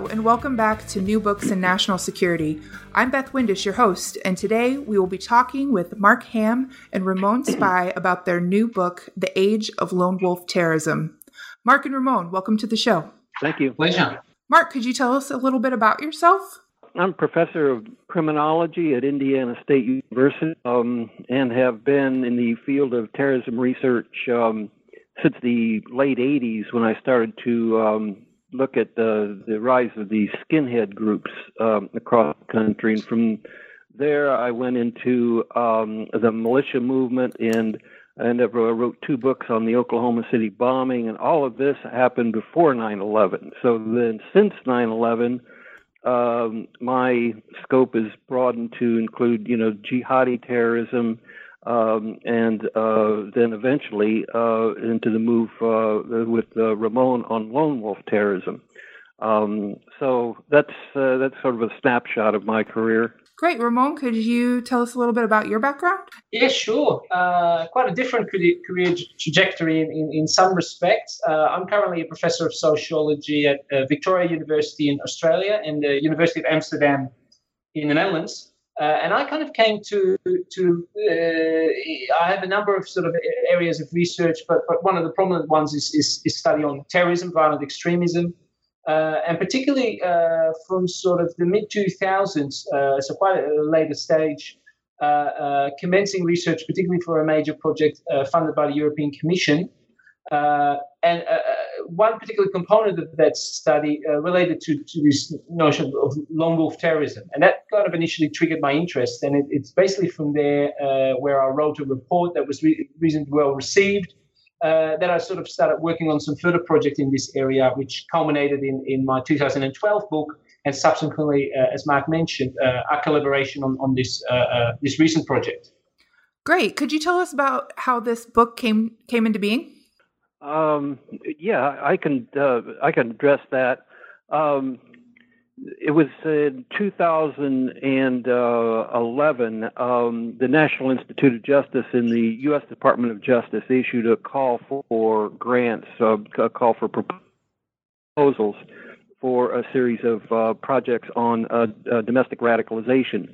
Hello, and welcome back to New Books in National Security. I'm Beth Windisch, your host, and today we will be talking with Mark Hamm and Ramon Spaaij about their new book, The Age of Lone Wolf Terrorism. Mark and Ramon, welcome to the show. Thank you. Pleasure. Mark, could you tell us a little bit about yourself? I'm professor of criminology at Indiana State University um, and have been in the field of terrorism research um, since the late 80s when I started to um, look at the, the rise of these skinhead groups um, across the country. And from there, I went into um, the militia movement and and I wrote two books on the Oklahoma City bombing, and all of this happened before 9/11. So then, since 9/11, um, my scope is broadened to include, you know, jihadi terrorism, um, and uh, then eventually uh, into the move uh, with uh, Ramon on lone wolf terrorism. Um, so that's uh, that's sort of a snapshot of my career. Great, Ramon. Could you tell us a little bit about your background? Yeah, sure. Uh, quite a different career trajectory in, in, in some respects. I'm currently a professor of sociology at Victoria University in Australia and the University of Amsterdam in the Netherlands. Uh, and I kind of came to to uh, I have a number of sort of areas of research, but but one of the prominent ones is is, is study on terrorism, violent extremism, uh, and particularly uh, from sort of the mid two thousands, uh, so quite a later stage, uh, commencing research, particularly for a major project funded by the European Commission. and one particular component of that study uh, related to, to this notion of lone wolf terrorism. And that kind of initially triggered my interest. And it, it's basically from there uh, where I wrote a report that was re- reasonably well received. Uh, that I sort of started working on some further projects in this area, which culminated in, in my 2012 book, and subsequently, uh, as Mark mentioned, uh, our collaboration on, on this uh, this recent project. Great. Could you tell us about how this book came came into being? Um, yeah, I can uh, I can address that. Um, it was in 2011. Um, the National Institute of Justice in the U.S. Department of Justice issued a call for grants, uh, a call for proposals for a series of uh, projects on uh, uh, domestic radicalization.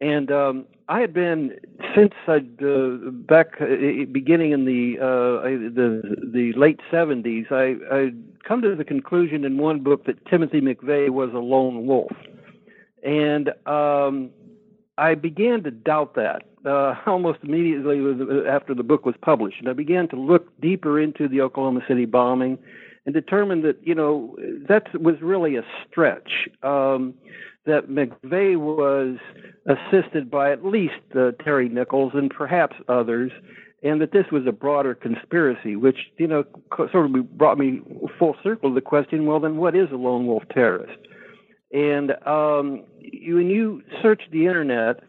And um, I had been since I'd uh, back uh, beginning in the uh, the the late seventies. I I'd come to the conclusion in one book that Timothy McVeigh was a lone wolf, and um, I began to doubt that uh, almost immediately after the book was published, and I began to look deeper into the Oklahoma City bombing, and determined that you know that was really a stretch. Um, that McVeigh was assisted by at least uh, Terry Nichols and perhaps others, and that this was a broader conspiracy, which you know sort of brought me full circle to the question: Well, then, what is a lone wolf terrorist? And um, when you search the internet,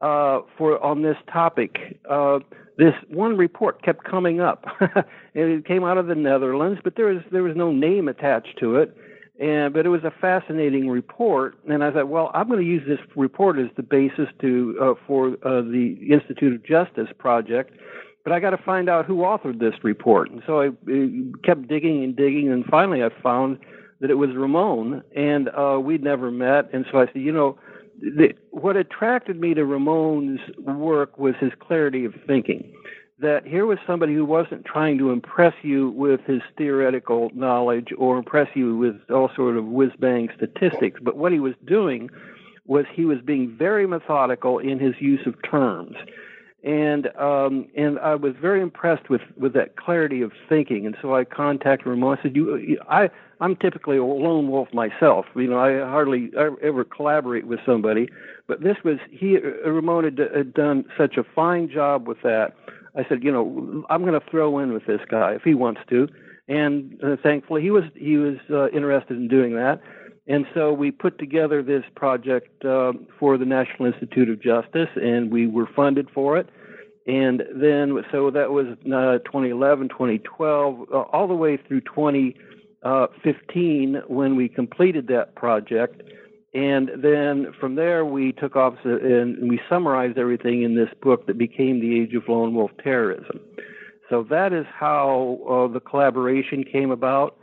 uh, for on this topic. Uh, this one report kept coming up. And it came out of the Netherlands, but there was there was no name attached to it. And but it was a fascinating report, and I thought, well, I'm going to use this report as the basis to uh, for uh, the Institute of Justice project. But I got to find out who authored this report, and so I kept digging and digging, and finally I found that it was Ramon, and uh, we'd never met. And so I said, you know, the, what attracted me to Ramon's work was his clarity of thinking. That here was somebody who wasn't trying to impress you with his theoretical knowledge or impress you with all sort of whiz bang statistics, but what he was doing was he was being very methodical in his use of terms and um, and I was very impressed with, with that clarity of thinking. And so I contacted Ramon. I said, "You, I, I'm typically a lone wolf myself. You know, I hardly ever collaborate with somebody, but this was he. Ramon had, had done such a fine job with that. I said, you know, I'm going to throw in with this guy if he wants to, and uh, thankfully he was he was uh, interested in doing that. And so we put together this project uh, for the National Institute of Justice, and we were funded for it. And then, so that was uh, 2011, 2012, uh, all the way through 2015 when we completed that project. And then from there, we took off and we summarized everything in this book that became The Age of Lone Wolf Terrorism. So that is how uh, the collaboration came about.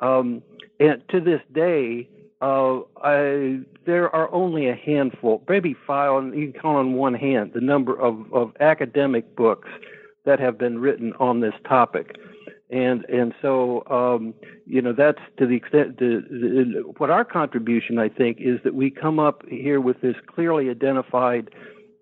Um, and to this day, uh, I, there are only a handful, maybe five, you can count on one hand the number of, of academic books that have been written on this topic. And and so um, you know that's to the extent the, the, what our contribution I think is that we come up here with this clearly identified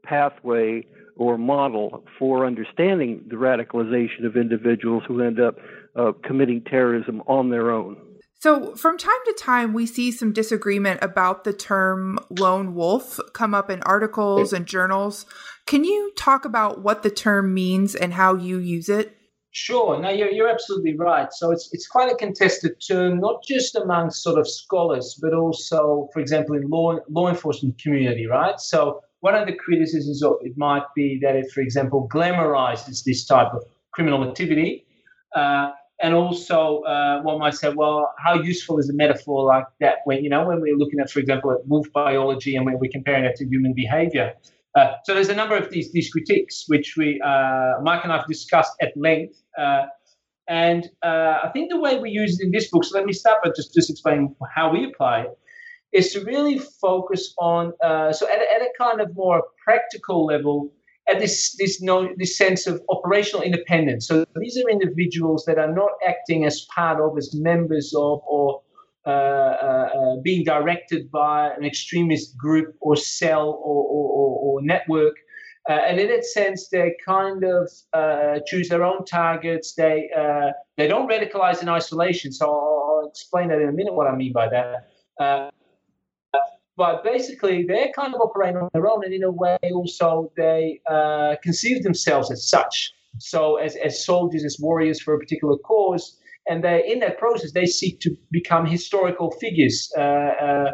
pathway or model for understanding the radicalization of individuals who end up uh, committing terrorism on their own. So, from time to time, we see some disagreement about the term lone wolf come up in articles and journals. Can you talk about what the term means and how you use it? Sure. No, you're, you're absolutely right. So it's it's quite a contested term, not just among sort of scholars, but also, for example, in law law enforcement community, right? So one of the criticisms of it might be that it, for example, glamorizes this type of criminal activity. Uh, and also uh, one might say, well, how useful is a metaphor like that when you know when we're looking at, for example, at wolf biology and when we're comparing it to human behavior. Uh, so there's a number of these these critiques which we uh, Mike and I've discussed at length. Uh, and uh, I think the way we use it in this book, so let me start by just, just explain how we apply it, is to really focus on, uh, so at, at a kind of more practical level, at this this no this sense of operational independence. So these are individuals that are not acting as part of, as members of, or being directed by an extremist group or cell or, or, or network. Uh, and in that sense, they kind of uh, choose their own targets. They uh, they don't radicalize in isolation. So I'll, I'll, explain that in a minute. What I mean by that but basically they're kind of operating on their own and in a way also they uh, conceive themselves as such so as, as soldiers as warriors for a particular cause and they in that process they seek to become historical figures uh, uh,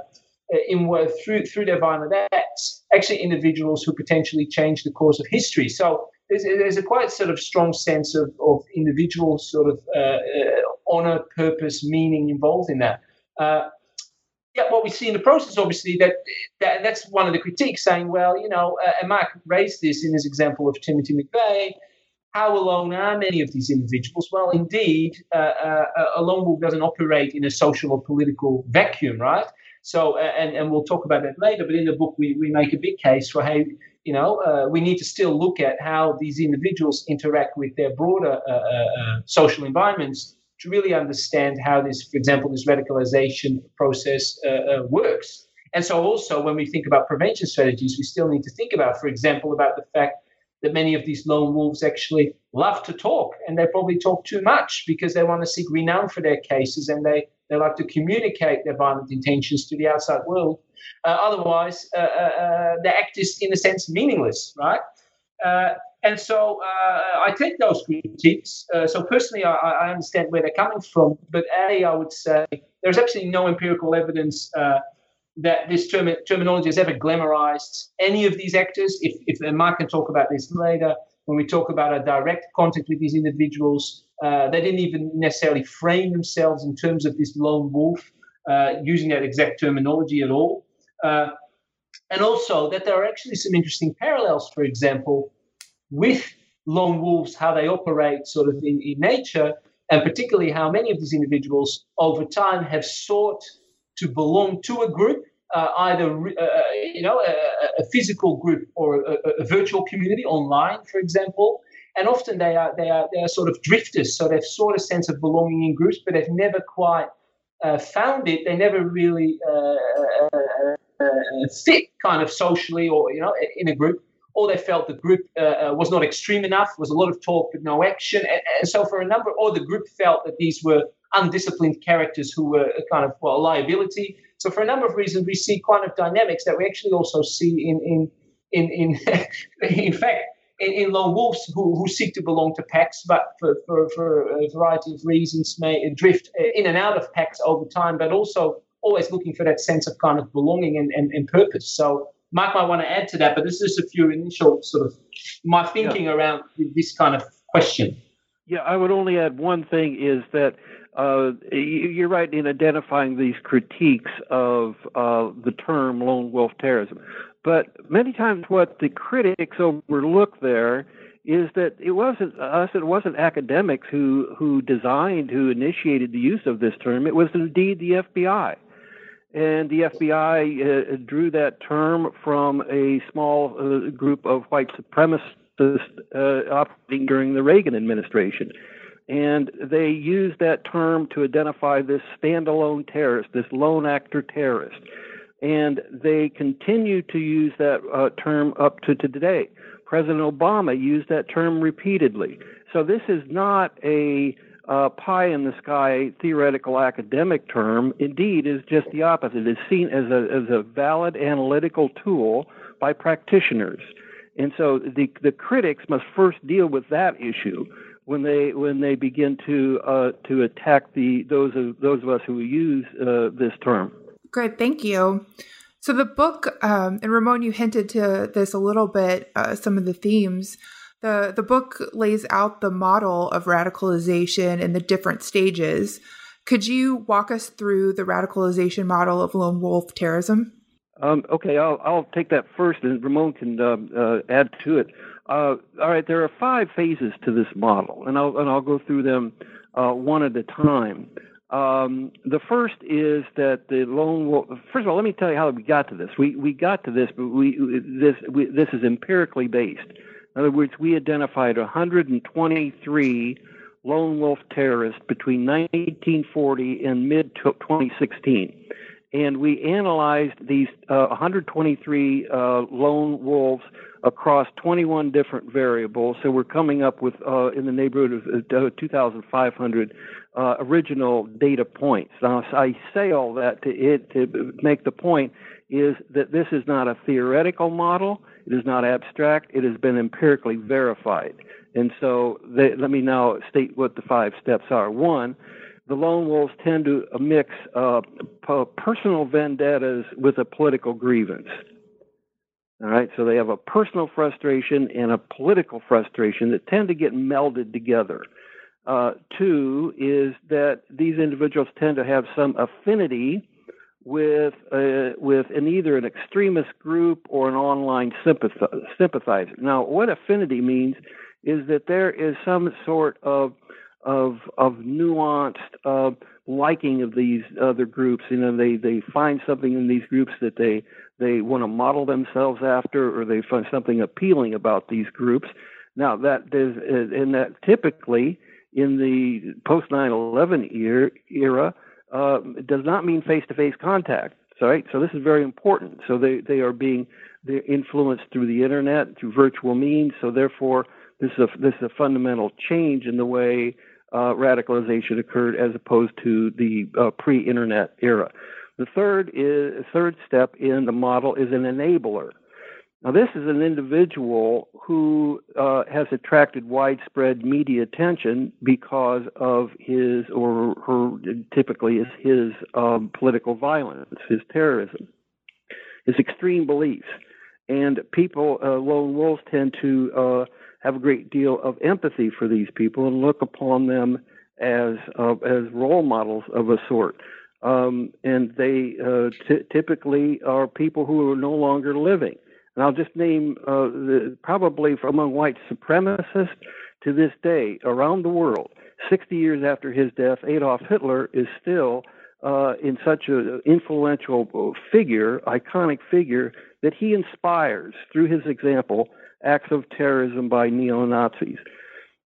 in through through their violent acts actually individuals who potentially change the course of history so there's, there's a quite sort of strong sense of, of individual sort of uh, honor purpose meaning involved in that yeah, what we see in the process, obviously, that, that that's one of the critiques saying, well, you know, uh, and Mark raised this in his example of Timothy McVeigh. How alone are many of these individuals? Well, indeed, uh, uh, a lone wolf doesn't operate in a social or political vacuum, right? So, uh, and, and we'll talk about that later, but in the book, we, we make a big case for how, you know, uh, we need to still look at how these individuals interact with their broader uh, social environments to really understand how this, for example, this radicalization process uh, uh, works. And so, also, when we think about prevention strategies, we still need to think about, for example, about the fact that many of these lone wolves actually love to talk, and they probably talk too much because they want to seek renown for their cases, and they they like to communicate their violent intentions to the outside world. Uh, otherwise, uh, uh, uh the act is, in a sense, meaningless, right? And so uh, I take those critiques. Uh, so personally, I, I, understand where they're coming from. But A, I would say there's absolutely no empirical evidence uh, that this term, terminology has ever glamorized any of these actors. If, if and Mark can talk about this later, when we talk about a direct contact with these individuals, uh, they didn't even necessarily frame themselves in terms of this lone wolf uh, using that exact terminology at all. Uh, and also that there are actually some interesting parallels, for example, with lone wolves, how they operate sort of in, in nature, and particularly how many of these individuals over time have sought to belong to a group, uh, either uh, uh, you know a, a, physical group or a, a, virtual community online, for example. And often they are they are they are sort of drifters, so they've sort of sense of belonging in groups, but they've never quite uh, found it. They never really uh, uh, fit kind of socially or you know in a group or they felt the group was not extreme enough, was a lot of talk but no action. And, and, so for a number, or the group felt that these were undisciplined characters who were a kind of, well, a liability. So for a number of reasons, we see kind of dynamics that we actually also see in, in, in, in, in fact, in, in, lone wolves who, who seek to belong to packs, but for, for, for a variety of reasons may drift in and out of packs over time, but also always looking for that sense of kind of belonging and, and, and purpose. So Mark might want to add to that, but this is a few initial sort of my thinking yeah. around this kind of question. Yeah, I would only add one thing is that uh, you're right in identifying these critiques of uh, the term lone wolf terrorism. But many times, what the critics overlook there is that it wasn't us, it wasn't academics who who designed, who initiated the use of this term. It was indeed the FBI and the FBI uh, drew that term from a small uh, group of white supremacists uh, operating during the Reagan administration. And they used that term to identify this standalone terrorist, this lone actor terrorist. And they continue to use that uh, term up to, to today. President Obama used that term repeatedly. So this is not a uh, pie in the sky theoretical academic term indeed is just the opposite. It's seen as a, as a valid analytical tool by practitioners. And so the, the critics must first deal with that issue when they when they begin to uh, to attack the those of those of us who use uh, this term. Great, thank you. So the book, um, and Ramon, you hinted to this a little bit, uh, some of the themes. The, the book lays out the model of radicalization and the different stages. Could you walk us through the radicalization model of lone wolf terrorism? Um, okay, I'll, I'll take that first, and Ramon can uh, uh, add to it. Uh, all right, there are five phases to this model, and I'll and I'll go through them uh, one at a time. Um, the first is that the lone wolf. First of all, let me tell you how we got to this. We we got to this, but we this we, this is empirically based. In other words, we identified 123 lone wolf terrorists between 1940 and mid 2016. And we analyzed these uh, 123 uh, lone wolves across 21 different variables. So we're coming up with uh, in the neighborhood of uh, 2,500 uh, original data points. Now, I say all that to, it, to make the point is that this is not a theoretical model. It is not abstract. It has been empirically verified. And so they, let me now state what the five steps are. One, the lone wolves tend to mix uh, personal vendettas with a political grievance. All right, so they have a personal frustration and a political frustration that tend to get melded together. Uh, two is that these individuals tend to have some affinity with uh, with an either an extremist group or an online sympathizer. Now, what affinity means is that there is some sort of of of nuanced uh, liking of these other groups. You know, they they find something in these groups that they they want to model themselves after, or they find something appealing about these groups. Now, that is and that typically in the post 9/11 era uh, does not mean face-to-face contact. Right, so this is very important. So they, they are being they're influenced through the internet, through virtual means. So therefore, this is a, this is a fundamental change in the way uh, radicalization occurred as opposed to the uh, pre-internet era. The third is third step in the model is an enabler. Now, this is an individual who uh, has attracted widespread media attention because of his, or her, typically is his um, political violence, his terrorism. his extreme beliefs. And people, uh, lone wolves tend to uh, have a great deal of empathy for these people and look upon them as uh, as role models of a sort. Um, and they uh, t- typically are people who are no longer living. And I'll just name uh, the, probably among white supremacists to this day around the world, 60 years after his death, Adolf Hitler is still uh, in such an influential figure, iconic figure, that he inspires through his example acts of terrorism by neo Nazis.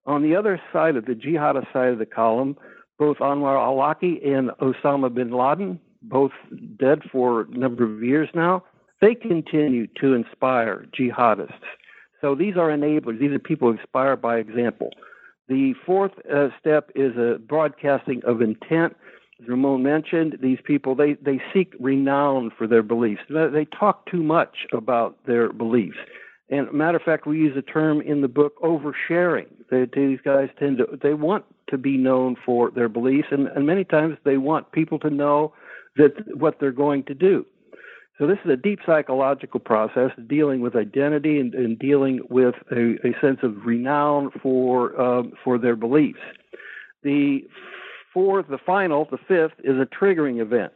On the other side of the jihadist side of the column, both Anwar al-Awlaki and Osama bin Laden, both dead for a number of years now, they continue to inspire jihadists. So these are enablers. These are people who inspire by example. The fourth uh, step is a broadcasting of intent. As Ramon mentioned, these people they, they seek renown for their beliefs. They talk too much about their beliefs. And matter of fact, we use a term in the book oversharing. They, these guys tend to they want to be known for their beliefs, and, and many times they want people to know that what they're going to do. So this is a deep psychological process dealing with identity and, and dealing with a, a, sense of renown for um, for their beliefs. The fourth, the final, the fifth is a triggering event.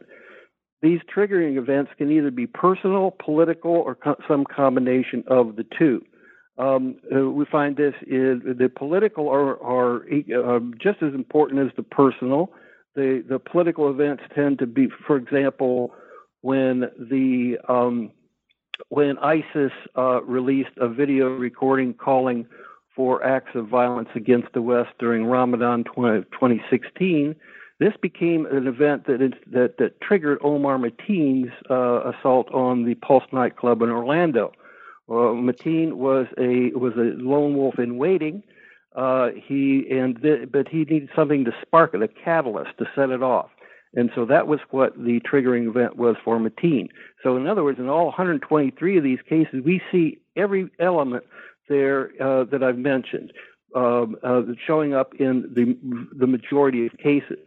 These triggering events can either be personal, political, or co- some combination of the two. Um, uh, we find this is the political are, are uh, just as important as the personal. The the political events tend to be, for example, when the um, when ISIS uh, released a video recording calling for acts of violence against the West during Ramadan 20, 2016, this became an event that is, that, that triggered Omar Mateen's uh, assault on the Pulse nightclub in Orlando. Mateen was a was a lone wolf in waiting. Uh, he and th- but he needed something to spark it, a catalyst to set it off. And so that was what the triggering event was for Mateen. So, in other words, in all 123 of these cases, we see every element there uh, that I've mentioned um, uh, showing up in the the majority of cases.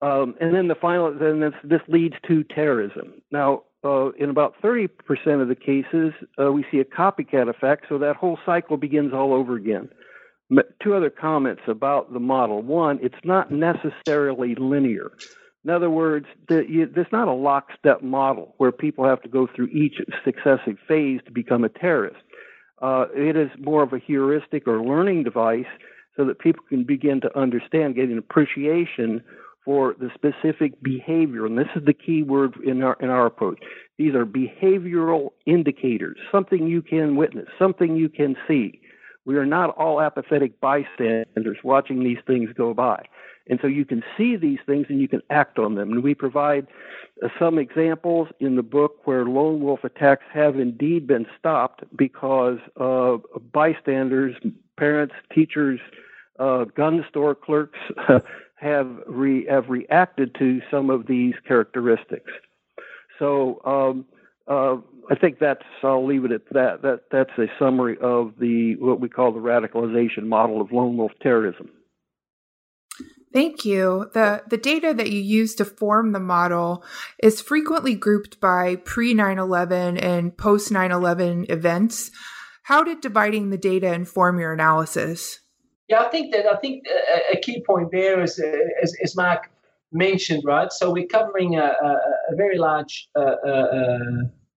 Um, and then the final, then this, this leads to terrorism. Now, uh, in about 30% of the cases, uh, we see a copycat effect, so that whole cycle begins all over again. Two other comments about the model. One, it's not necessarily linear. In other words, there's not a lockstep model where people have to go through each successive phase to become a terrorist. Uh, it is more of a heuristic or learning device so that people can begin to understand, get an appreciation for the specific behavior. And this is the key word in our, in our approach. These are behavioral indicators, something you can witness, something you can see. We are not all apathetic bystanders watching these things go by. And so you can see these things and you can act on them. And we provide uh, some examples in the book where lone wolf attacks have indeed been stopped because uh, bystanders, parents, teachers, uh, gun store clerks have, re- have reacted to some of these characteristics. So um, uh, I think that's. I'll leave it at that. That that's a summary of the what we call the radicalization model of lone wolf terrorism. Thank you. The the data that you use to form the model is frequently grouped by pre 9/11 and post 9/11 events. How did dividing the data inform your analysis? Yeah, I think that I think a, key point there is, as, as Mark mentioned, right? So we're covering a, a, a very large uh, uh, uh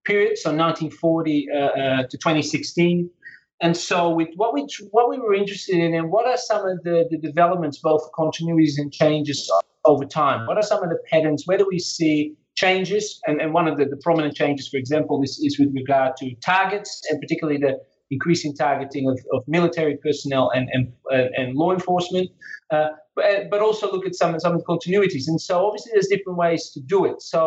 period, so 1940 uh, uh, to 2016. And so, with what we what we were interested in, and what are some of the, the developments, both continuities and changes over time? What are some of the patterns? Where do we see changes? And, and one of the, the prominent changes, for example, is, is with regard to targets, and particularly the increasing targeting of, of military personnel and and, uh, and law enforcement. Uh, but, but also look at some some of the continuities. And so, obviously, there's different ways to do it. So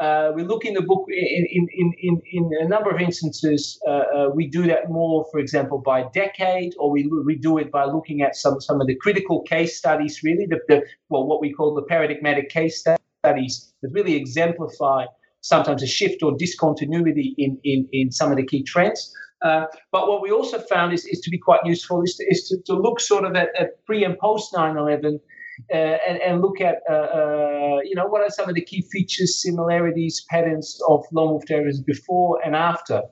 uh, we look in the book in, in, in, in a number of instances. Uh, uh, we do that more, for example, by decade, or we, we do it by looking at some, some of the critical case studies, really, the, the well, what we call the paradigmatic case studies that really exemplify sometimes a shift or discontinuity in, in, in some of the key trends. Uh, but what we also found is, is to be quite useful is to, is to, to look sort of at, at pre and post 9 11 uh, and, and look at uh, uh, you know what are some of the key features, similarities, patterns of lone wolf terrorism before and after.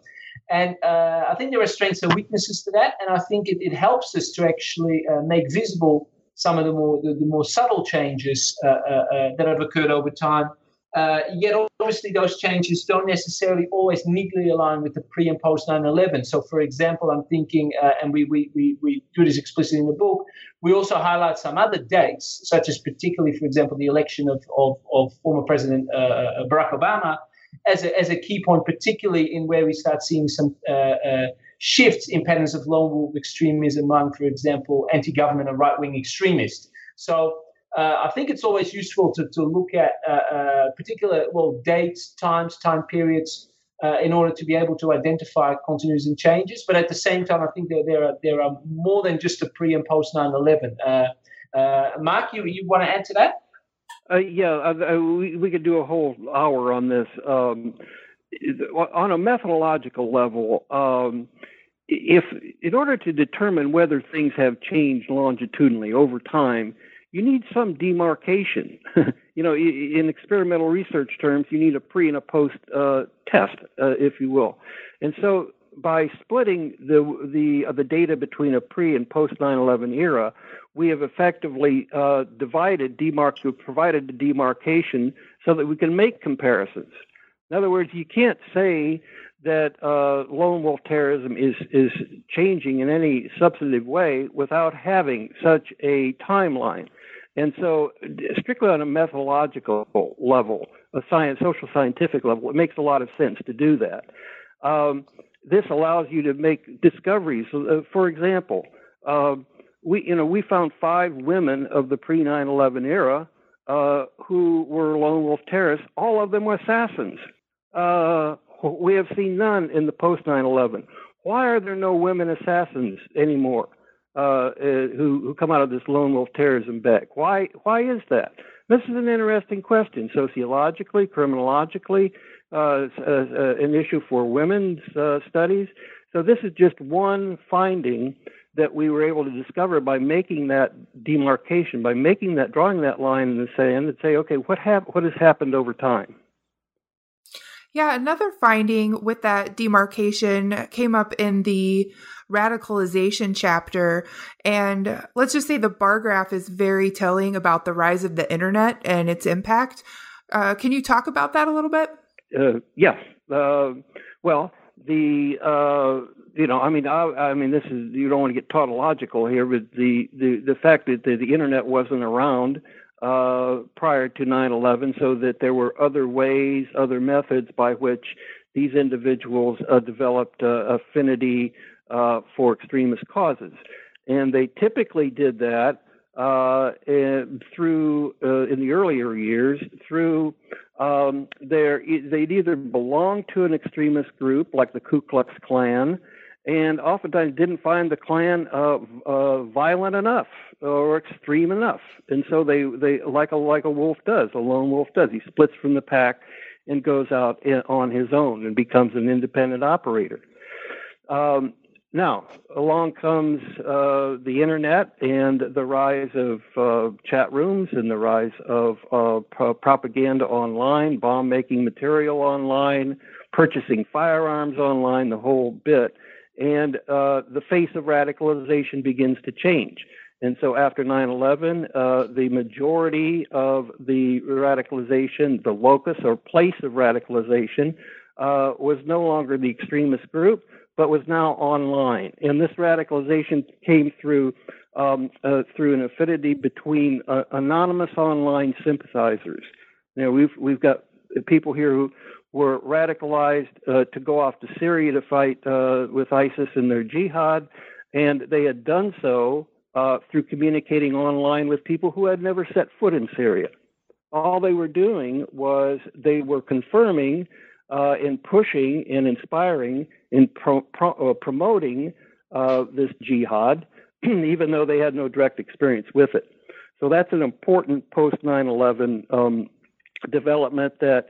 And uh, I think there are strengths and weaknesses to that, and I think it, it helps us to actually make visible some of the more the, the more subtle changes that have occurred over time uh, yet obviously those changes don't necessarily always neatly align with the pre and post 9-11. So for example, I'm thinking, uh, and we, we, we, we do this explicitly in the book, we also highlight some other dates, such as particularly, for example, the election of, of, of former President uh, uh Barack Obama as a, as a key point, particularly in where we start seeing some uh, uh, shifts in patterns of lone wolf extremism among, for example, anti-government and right-wing extremists. So uh, I think it's always useful to, to look at uh, uh, particular well dates, times, time periods uh, in order to be able to identify continuities and changes. But at the same time, I think there, there are there are more than just a pre and post 9/11. Uh, uh, Mark, you you want to add to that? yeah, we, we could do a whole hour on this. Um, on a methodological level, um, if in order to determine whether things have changed longitudinally over time, you need some demarcation. you know, in experimental research terms, you need a pre and a post uh, test, uh, if you will. And so, by splitting the the uh, the data between a pre and post 9/11 era, we have effectively uh, divided, provided the demarcation so that we can make comparisons. In other words, you can't say that uh, lone wolf terrorism is is changing in any substantive way without having such a timeline. And so, strictly on a methodological level, a science, social scientific level, it makes a lot of sense to do that. Um, this allows you to make discoveries. Uh, for example, uh, we, you know, we found five women of the pre 9/11 era uh, who were lone wolf terrorists. All of them were assassins. Uh, we have seen none in the post 9/11. Why are there no women assassins anymore? Uh, uh, who who come out of this lone wolf terrorism back. Why why is that? This is an interesting question, sociologically, criminologically, uh, uh, uh an issue for women's studies. So this is just one finding that we were able to discover by making that demarcation, by making that drawing that line in the sand, and say, okay, what hap- what has happened over time? Yeah, another finding with that demarcation came up in the radicalization chapter. And let's just say the bar graph is very telling about the rise of the internet and its impact. Uh, can you talk about that a little bit? Uh, yes. Uh, well, the uh, you know, I mean, I, I, mean, this is you don't want to get tautological here, but the the the fact that the, the internet wasn't around uh, prior to 9/11, so that there were other ways, other methods by which these individuals uh, developed uh, affinity uh, for extremist causes. And they typically did that uh, in, through, uh, in the earlier years, through um, their, they'd either belong to an extremist group like the Ku Klux Klan, and oftentimes didn't find the Klan uh, uh, violent enough or extreme enough, and so they they like a like a wolf does, a lone wolf does. He splits from the pack and goes out in, on his own and becomes an independent operator. Um, now, along comes uh, the internet and the rise of uh, chat rooms and the rise of uh, pro- propaganda online, bomb making material online, purchasing firearms online, the whole bit. And uh, the face of radicalization begins to change. And so after 9 11, uh, the majority of the radicalization, the locus or place of radicalization, uh, was no longer the extremist group, but was now online. And this radicalization came through um, uh, through an affinity between uh, anonymous online sympathizers. You know, we've we've got people here who were radicalized uh, to go off to Syria to fight uh, with ISIS in their jihad, and they had done so uh, through communicating online with people who had never set foot in Syria. All they were doing was they were confirming uh, in pushing and inspiring and pro, pro, uh, promoting uh, this jihad, even though they had no direct experience with it. So that's an important post 9 11 um, development that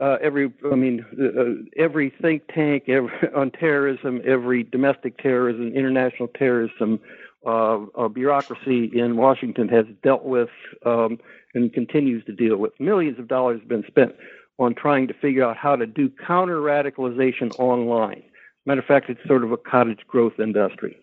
uh, every, I mean, uh, uh, every think tank every, on terrorism, every domestic terrorism, international terrorism uh, bureaucracy in Washington has dealt with um, and continues to deal with. Millions of dollars have been spent on trying to figure out how to do counter radicalization online. Matter of fact, it's sort of a cottage growth industry.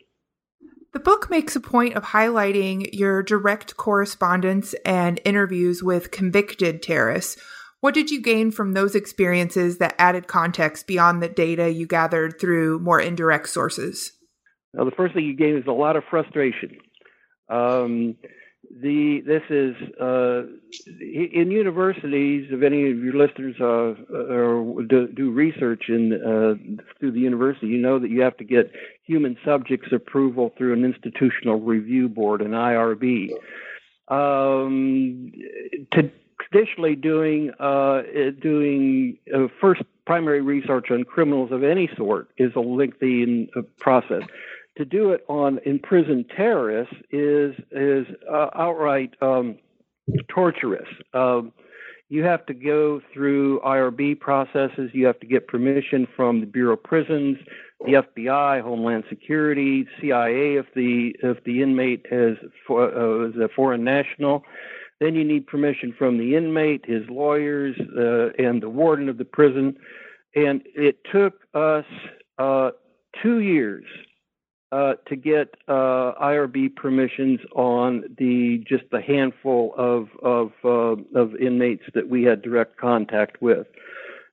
The book makes a point of highlighting your direct correspondence and interviews with convicted terrorists. What did you gain from those experiences that added context beyond the data you gathered through more indirect sources? Now, the first thing you gain is a lot of frustration. Um, the this is uh, in universities. If any of your listeners uh, do, do, research in uh, through the university, you know that you have to get human subjects approval through an institutional review board, an IRB. Um, to, traditionally, doing uh, doing uh, first primary research on criminals of any sort is a lengthy uh, process to do it on imprisoned terrorists is is uh, outright um, torturous. Um, you have to go through IRB processes. You have to get permission from the Bureau of Prisons, the FBI, Homeland Security, CIA if the if the inmate is, for, uh, is a foreign national. Then you need permission from the inmate, his lawyers, uh, and the warden of the prison. And it took us uh, two years uh, to get uh, IRB permissions on the just the handful of of uh, of inmates that we had direct contact with.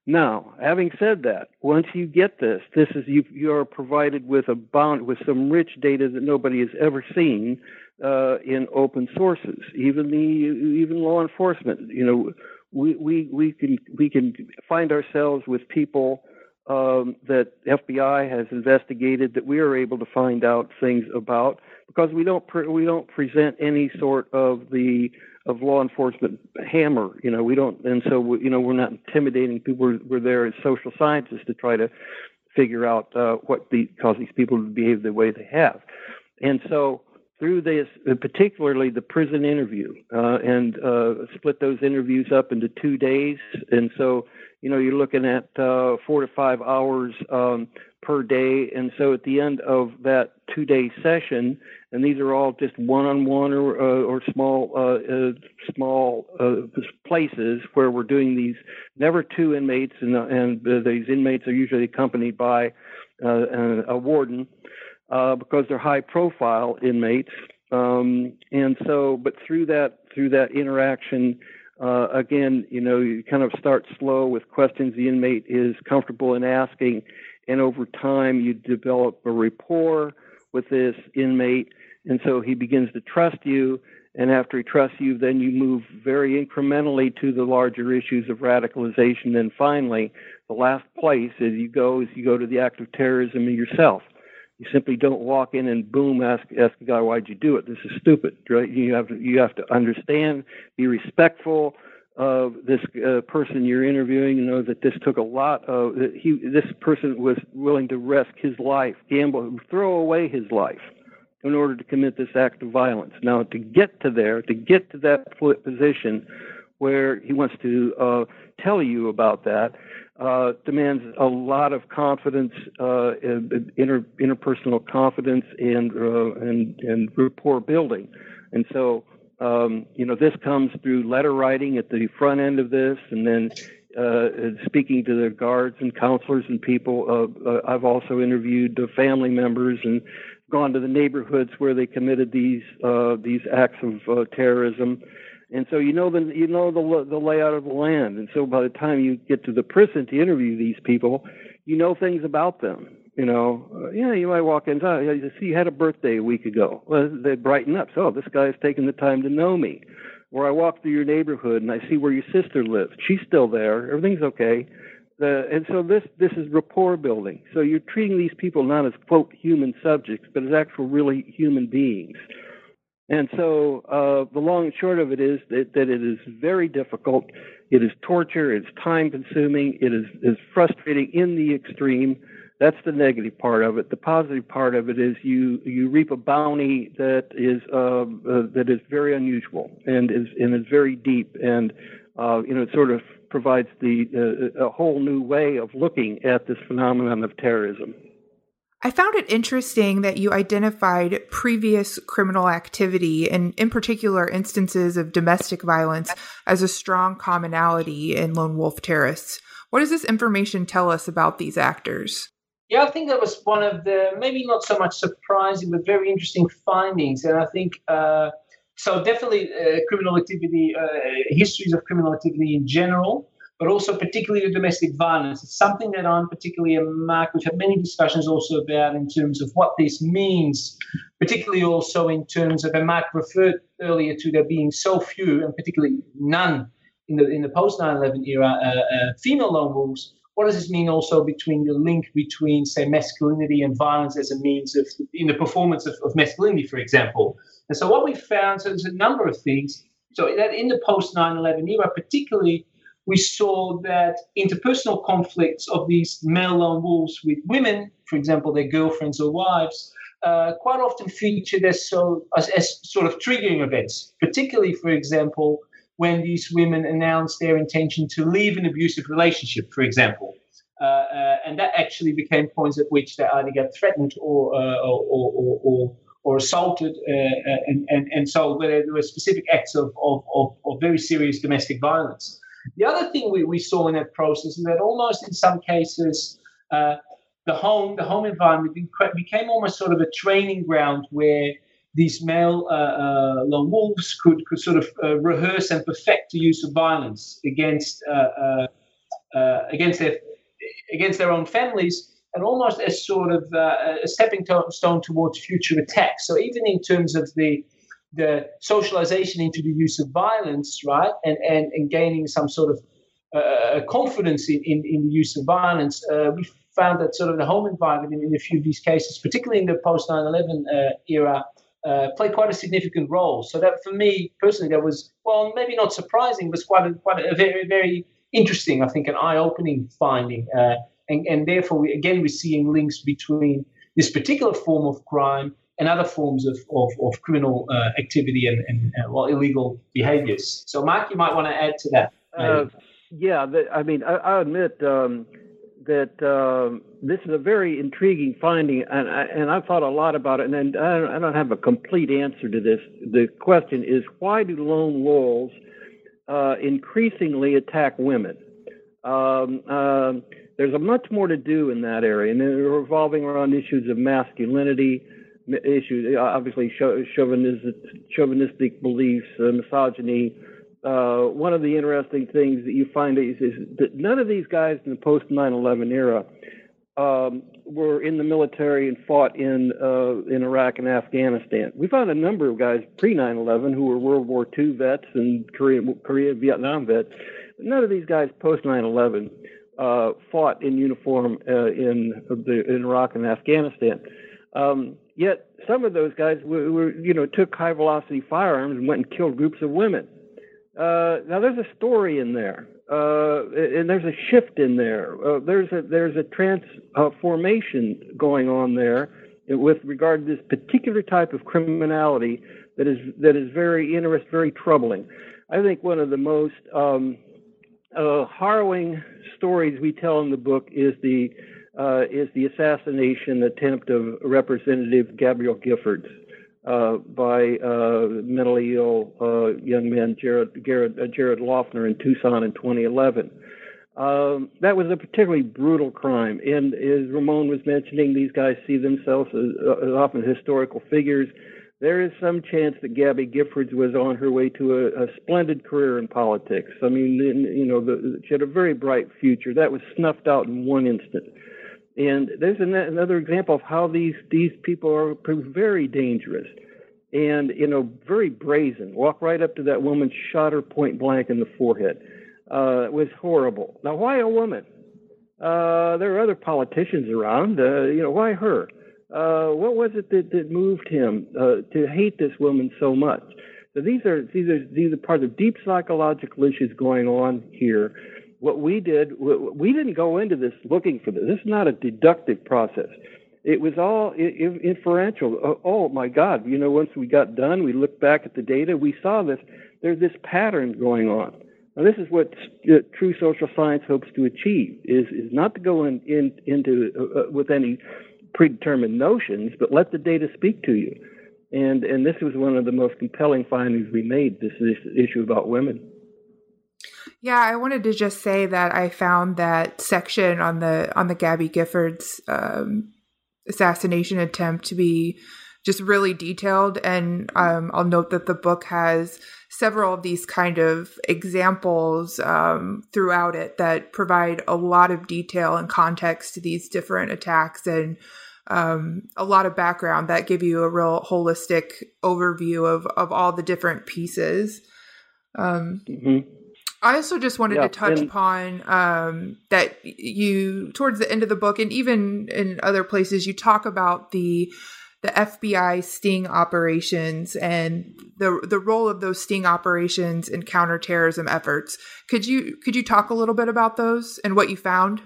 Now, having said that, once you get this, this is you you are provided with a bound with some rich data that nobody has ever seen uh, in open sources. Even the even law enforcement, you know, we we we can we can find ourselves with people um, that FBI has investigated that we are able to find out things about because we don't pre- we don't present any sort of the of law enforcement hammer. You know, we don't, and so we, you know we're not intimidating people. We're, we're there as social scientists to try to figure out uh, what the cause these people to behave the way they have, and so through this, particularly the prison interview, uh, and uh, split those interviews up into two days. And so, you know, you're looking at uh, four to five hours um, per day. And so, at the end of that two-day session, and these are all just one-on-one or uh, or small uh, uh, small places where we're doing these. Never two inmates, and and these inmates are usually accompanied by a warden uh, because they're high profile inmates. Um, and so, but through that through that interaction, uh, again, you know, you kind of start slow with questions the inmate is comfortable in asking, and over time you develop a rapport with this inmate, and so he begins to trust you. And after he trusts you, then you move very incrementally to the larger issues of radicalization. And finally, the last place is you go is you go to the act of terrorism yourself. You simply don't walk in and boom ask ask a guy why'd you do it. This is stupid, right? You have to you have to understand, be respectful of this uh, person you're interviewing. You know that this took a lot of that he this person was willing to risk his life, gamble, throw away his life in order to commit this act of violence. Now to get to there, to get to that position where he wants to uh, tell you about that uh, demands a lot of confidence, uh, inter, interpersonal confidence, and, uh, and and rapport building. And so, um, you know, this comes through letter writing at the front end of this, and then uh, speaking to the guards and counselors and people. Uh, uh, I've also interviewed the family members and gone to the neighborhoods where they committed these these acts of terrorism and so you know the you know the the layout of the land, and so by the time you get to the prison to interview these people, you know things about them. You know, uh, yeah, you might walk in. Oh, you see, you had a birthday a week ago. Well, they brighten up. So oh, this guy's taken the time to know me. Or I walk through your neighborhood and I see where your sister lives. She's still there. Everything's okay. Uh, and so this this is rapport building. So you're treating these people not as quote human subjects, but as actual really human beings. And so uh, the long and short of it is that, that, it is very difficult. It is torture. It's time consuming. It is, is frustrating in the extreme. That's the negative part of it. The positive part of it is you you reap a bounty that is uh, uh, that is very unusual and is and is very deep and uh, you know it sort of provides the uh, a whole new way of looking at this phenomenon of terrorism. I found it interesting that you identified previous criminal activity and, in particular, instances of domestic violence as a strong commonality in lone wolf terrorists. What does this information tell us about these actors? Yeah, I think that was one of the maybe not so much surprising, but very interesting findings. And I think uh, so. Definitely, uh, criminal activity, uh, histories of criminal activity in general, but also particularly domestic violence. It's something that I'm particularly a mark. We've had many discussions also about in terms of what this means, particularly also in terms of, and Mark referred earlier to there being so few, and particularly none in the in the post 9/11 era, uh, uh, female lone wolves. What does this mean also between the link between, say, masculinity and violence as a means of in the performance of, of masculinity, for example? And so what we found, so there's a number of things. So that in the post 9/11 era, particularly we saw that interpersonal conflicts of these male lone wolves with women, for example, their girlfriends or wives, uh, quite often featured as, so, as, as sort of triggering events, particularly, for example, when these women announced their intention to leave an abusive relationship, for example. Uh, uh, and that actually became points at which they either get threatened or, uh, or, or, or, or, assaulted. Uh, uh, and, and, and so there were specific acts of, of, of, of very serious domestic violence. The other thing we, we saw in that process is that almost in some cases, uh, the home, the home environment became almost sort of a training ground where these male uh, uh, lone wolves could, could sort of uh, rehearse and perfect the use of violence against uh, uh, uh, against their against their own families, and almost as sort of a stepping stone towards future attacks. So even in terms of the the socialization into the use of violence, right, and and, and gaining some sort of uh, confidence in, in, in, the use of violence, uh, we found that sort of the home environment in, in, a few of these cases, particularly in the post 9 11 uh, era, uh, played quite a significant role. So that for me personally, that was, well, maybe not surprising, but quite a, quite a very, very interesting, I think, an eye opening finding. Uh, and, and therefore, we, again, we're seeing links between this particular form of crime and other forms of, of, of criminal uh, activity and, and, and, well, illegal behaviors. So, Mark, you might want to add to that. Uh, yeah, the, I mean, I, I admit um, that um, this is a very intriguing finding, and I, and I've thought a lot about it, and I don't, I don't have a complete answer to this. The question is, why do lone wolves uh, increasingly attack women? Um, uh, there's a much more to do in that area, and revolving around issues of masculinity, issues, obviously chauvinistic, chauvinistic beliefs, uh, misogyny. Uh, one of the interesting things that you find is, is, that none of these guys in the post 9/11 era um, were in the military and fought in uh, in Iraq and Afghanistan. We found a number of guys pre 9/11 who were World War II vets and Korea, Korea Vietnam vets. None of these guys post 9/11 uh, fought in uniform uh, in in Iraq and Afghanistan. Um, Yet some of those guys were, were, you know, took high velocity firearms and went and killed groups of women. Uh, now there's a story in there, uh, and there's a shift in there. Uh, there's a there's a transformation going on there with regard to this particular type of criminality that is that is very interesting, very troubling. I think one of the most um, uh, harrowing stories we tell in the book is the uh, is the assassination attempt of Representative Gabrielle Giffords uh, by uh, mentally ill uh, young man Jared, Jared, uh, Jared Loughner in Tucson in 2011. Um, that was a particularly brutal crime, and as Ramon was mentioning, these guys see themselves as, uh, as often historical figures. There is some chance that Gabby Giffords was on her way to a, a splendid career in politics. I mean, you know, the, she had a very bright future. That was snuffed out in one instant. And there's an, another example of how these these people are very dangerous, and you know very brazen. Walk right up to that woman, shot her point blank in the forehead. Uh, it was horrible. Now, why a woman? Uh, there are other politicians around. Uh, you know, why her? Uh, what was it that, that moved him uh, to hate this woman so much? So these are these are these are part of deep psychological issues going on here what we did, we didn't go into this looking for this. This is not a deductive process. It was all inferential. Oh, oh my God! You know, once we got done, we looked back at the data. We saw this. There's this pattern going on. Now, this is what uh, true social science hopes to achieve: is is not to go in, in into uh, uh, with any predetermined notions, but let the data speak to you. And and this was one of the most compelling findings we made. This, this issue about women. Yeah, I wanted to just say that I found that section on the on the Gabby Giffords um, assassination attempt to be just really detailed, and um, I'll note that the book has several of these kind of examples um, throughout it that provide a lot of detail and context to these different attacks and um, a lot of background that give you a real holistic overview of of all the different pieces. Um, mm-hmm. I also just wanted yeah, to touch and- upon um, that you, towards the end of the book, and even in other places, you talk about the the FBI sting operations and the the role of those sting operations in counterterrorism efforts. Could you could you talk a little bit about those and what you found?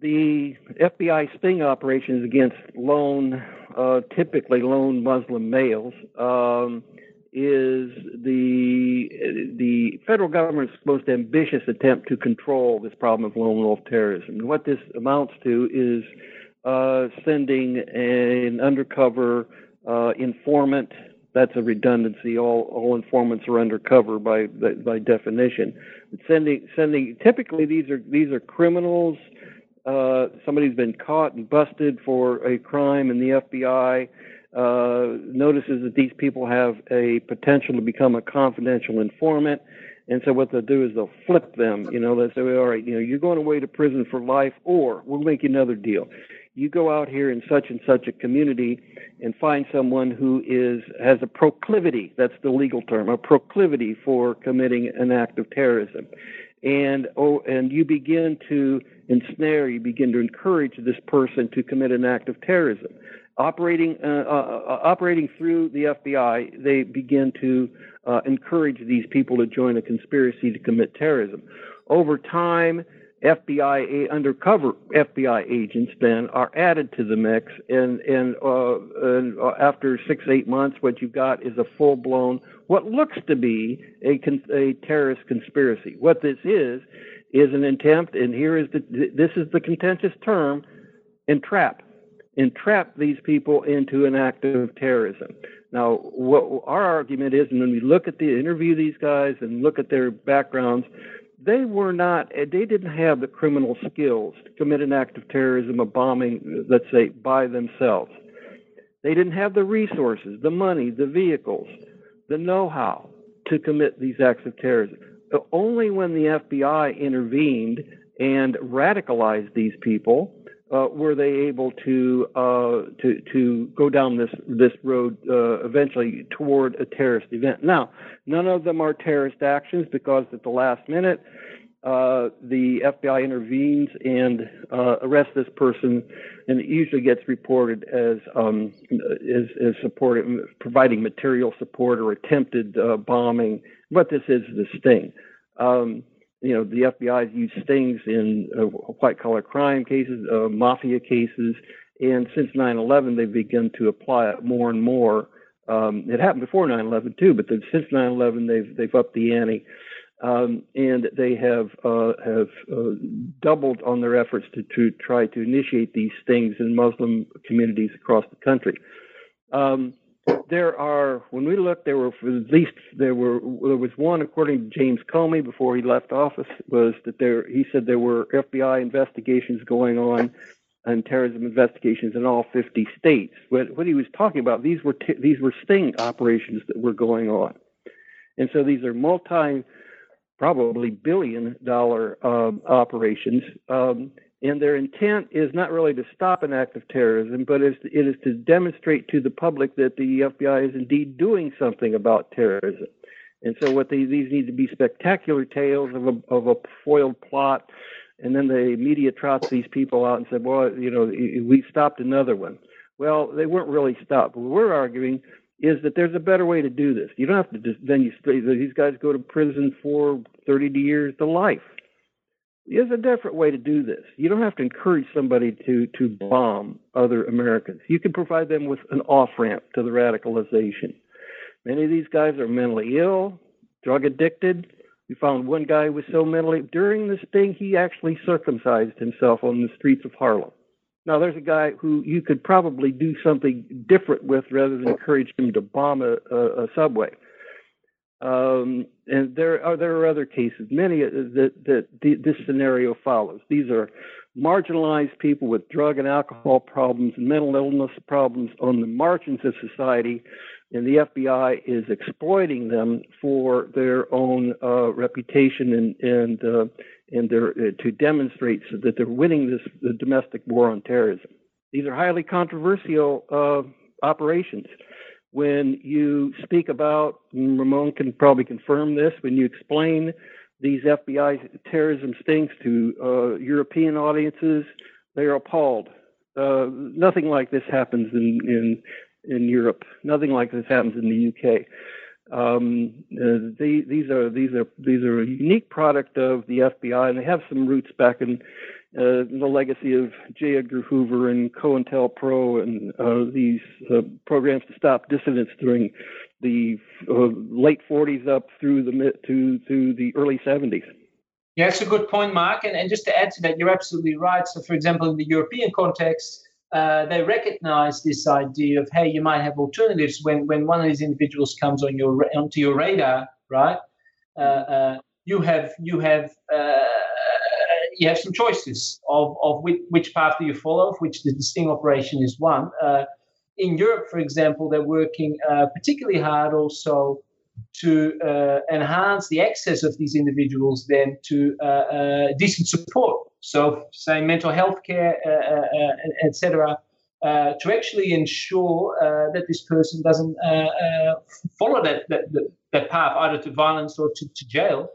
The FBI sting operations against lone, uh, typically lone Muslim males. Um, is the the federal government's most ambitious attempt to control this problem of lone wolf terrorism. And what this amounts to is uh, sending an undercover uh, informant. That's a redundancy. All all informants are undercover by by, definition. sending sending typically these are these are criminals. Uh, somebody's been caught and busted for a crime, and the FBI uh, notices that these people have a potential to become a confidential informant. And so what they'll do is they'll flip them. You know, they'll say, all right, you know, you're going away to prison for life, or we'll make you another deal. You go out here in such and such a community and find someone who is has a proclivity. That's the legal term, a proclivity for committing an act of terrorism. And oh, and you begin to ensnare, you begin to encourage this person to commit an act of terrorism operating uh, uh, uh operating through the FBI, they begin to uh, encourage these people to join a conspiracy to commit terrorism. Over time, FBI undercover FBI agents then are added to the mix, and and, uh, and uh, after six eight months, what you've got is a full blown what looks to be a con- a terrorist conspiracy. What this is is an attempt, and here is the this is the contentious term, entrap entrap these people into an act of terrorism. Now, what our argument is, and when we look at the interview these guys and look at their backgrounds, they were not, they didn't have the criminal skills to commit an act of terrorism, a bombing, let's say, by themselves. They didn't have the resources, the money, the vehicles, the know how to commit these acts of terrorism. Only when the FBI intervened and radicalized these people uh, were they able to uh, to to go down this this road uh, eventually toward a terrorist event? Now, none of them are terrorist actions because at the last minute, uh, the FBI intervenes and uh, arrests this person, and it usually gets reported as um, as, as supporting providing material support or attempted uh, bombing. But this is, the sting. Um, you know, the FBI's used stings in uh, white collar crime cases, uh, mafia cases, and since 9/11, they've begun to apply it more and more. Um, it happened before 9/11 too, but since 9/11, they've they've upped the ante, um, and they have uh, have uh, doubled on their efforts to to try to initiate these stings in Muslim communities across the country. Um, there are when we looked there were at least there were there was one according to James Comey before he left office was that there he said there were FBI investigations going on and terrorism investigations in all 50 states. What, what he was talking about these were t- these were sting operations that were going on, and so these are multi probably billion dollar um, operations. Um, and their intent is not really to stop an act of terrorism, but it is to demonstrate to the public that the FBI is indeed doing something about terrorism. And so, what they, these need to be spectacular tales of a, of a foiled plot, and then the media trots these people out and said, "Well, you know, we stopped another one." Well, they weren't really stopped. What we're arguing is that there's a better way to do this. You don't have to just then you these guys go to prison for 30 years to life there's a different way to do this. You don't have to encourage somebody to to bomb other Americans. You can provide them with an off ramp to the radicalization. Many of these guys are mentally ill, drug addicted. We found one guy who was so mentally during this thing he actually circumcised himself on the streets of Harlem. Now, there's a guy who you could probably do something different with rather than encourage him to bomb a, a, a subway. Um, and there are there are other cases, many uh, that that this scenario follows. These are marginalized people with drug and alcohol problems and mental illness problems on the margins of society, and the FBI is exploiting them for their own uh, reputation and and uh, and their, uh, to demonstrate so that they're winning this the domestic war on terrorism. These are highly controversial uh, operations when you speak about, Ramon can probably confirm this, when you explain these FBI terrorism stings to uh, European audiences, they are appalled. Uh, nothing like this happens in, in in Europe. Nothing like this happens in the UK. Um, uh, these are these are these are a unique product of the FBI, and they have some roots back in uh, the legacy of J. Edgar Hoover and COINTELPRO and uh, these uh, programs to stop dissidents during the uh, late 40s up through the mid to to the early 70s. Yeah, it's a good point, Mark. And, and just to add to that, you're absolutely right. So, for example, in the European context, uh, they recognize this idea of hey, you might have alternatives when when one of these individuals comes on your onto your radar, right? You have you have you have some choices of, of which, which path do you follow, of which the sting operation is one. Uh, in Europe, for example, they're working uh, particularly hard also to uh, enhance the access of these individuals then to uh, uh, decent support. So, say mental health care, uh, etc., to actually ensure that this person doesn't follow that, that, that path either to violence or to, to jail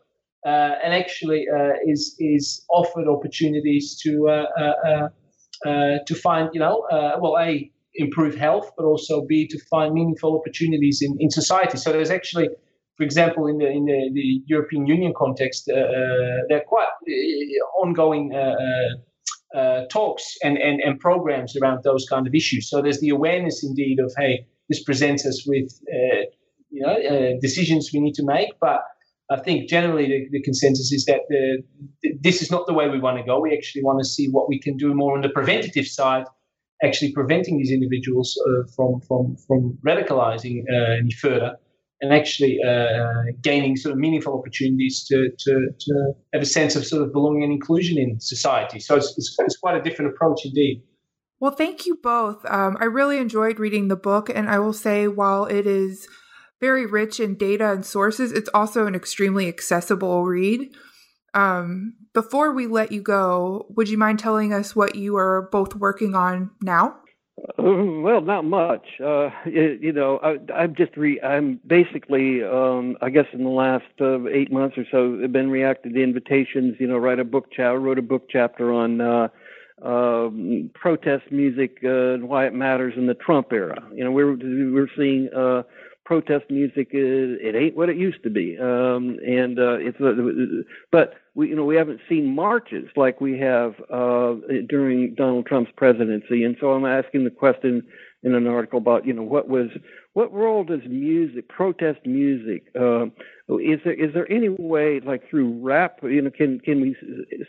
and actually uh, is is offered opportunities to uh, to find you know well a improve health, but also b to find meaningful opportunities in, in society. So there's actually for example, in the in the, the European Union context, uh, there are quite uh, ongoing uh, talks and, and and programs around those kind of issues. So there's the awareness, indeed, of hey, this presents us with you know decisions we need to make, but I think generally the, the consensus is that the, this is not the way we want to go. We actually want to see what we can do more on the preventative side, actually preventing these individuals uh, from from from radicalizing uh, any further, and actually uh, gaining sort of meaningful opportunities to, to to have a sense of sort of belonging and inclusion in society. So it's, it's, it's quite a different approach indeed. Well, thank you both. Um, I really enjoyed reading the book, and I will say, while it is very rich in data and sources. It's also an extremely accessible read. Um, before we let you go, would you mind telling us what you are both working on now? Uh, well, not much. Uh, it, you know, I, am just re. I'm basically, um, I guess, in the last uh, eight months or so, I've been reacting to invitations. You know, write a book chapter. Wrote a book chapter on uh, um, protest music uh, and why it matters in the Trump era. You know, we're we're seeing uh, protest music is it ain't what it used to be. Um and uh it's uh, but we you know we haven't seen marches like we have uh during Donald Trump's presidency. And so I'm asking the question in an article about you know what was what role does music protest music uh is there is there any way like through rap you know can can we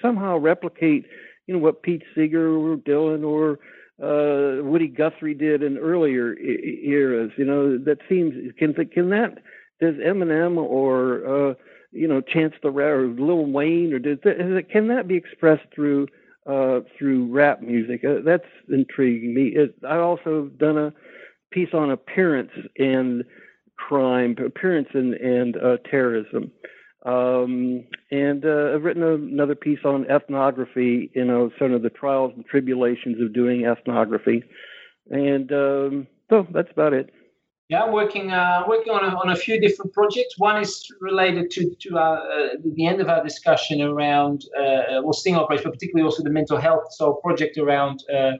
somehow replicate you know what Pete Seeger or Dylan or uh, Woody Guthrie did in earlier e- eras. You know, that seems can can that does Eminem or uh, you know Chance the Rapper or Lil Wayne or does that, can that be expressed through uh, through rap music? Uh, that's intriguing me. It, I also done a piece on appearance and crime, appearance and and uh, terrorism. Um, and uh, I've written another piece on ethnography, you know, sort of the trials and tribulations of doing ethnography. And um, so that's about it. Yeah, working uh, working on a, on a few different projects. One is related to to our, uh, the end of our discussion around uh, well sting operations, but particularly also the mental health. So, a project around uh,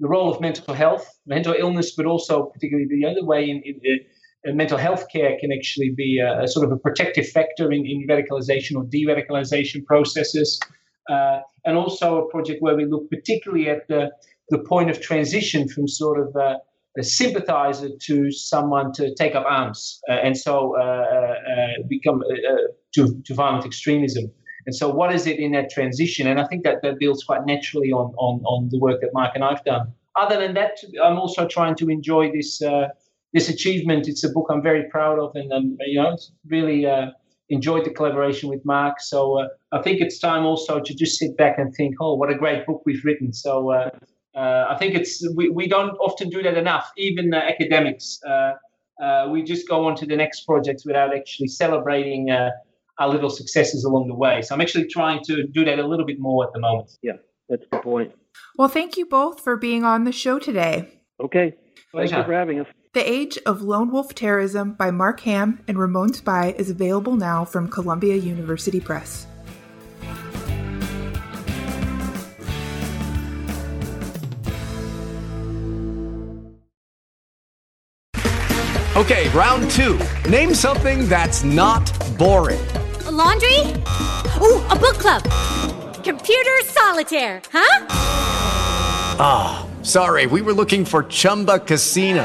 the role of mental health, mental illness, but also particularly the other way in, in the mental health care can actually be a, a, sort of a protective factor in, in radicalization or de-radicalization processes. Uh, and also a project where we look particularly at the, the point of transition from sort of a, a sympathizer to someone to take up arms uh, and so uh, uh become uh, uh, to, to violent extremism. And so, what is it in that transition? And I think that that builds quite naturally on on on the work that Mike and I've done. Other than that, I'm also trying to enjoy this uh, this achievement. It's a book I'm very proud of, and um, you know, really uh, enjoyed the collaboration with Mark. So uh, I think it's time also to just sit back and think, oh, what a great book we've written. So uh, uh, I think it's we, we don't often do that enough, even uh, academics. we just go on to the next project without actually celebrating our little successes along the way. So I'm actually trying to do that a little bit more at the moment. Yeah, that's the point. Well, thank you both for being on the show today. Okay. Thank you for having us. The Age of Lone Wolf Terrorism by Mark Hamm and Ramon Spaaij is available now from Columbia University Press. Okay, round two. Name something that's not boring. A laundry? Ooh, a book club. Computer solitaire, huh? Ah, oh, sorry, we were looking for Chumba Casino.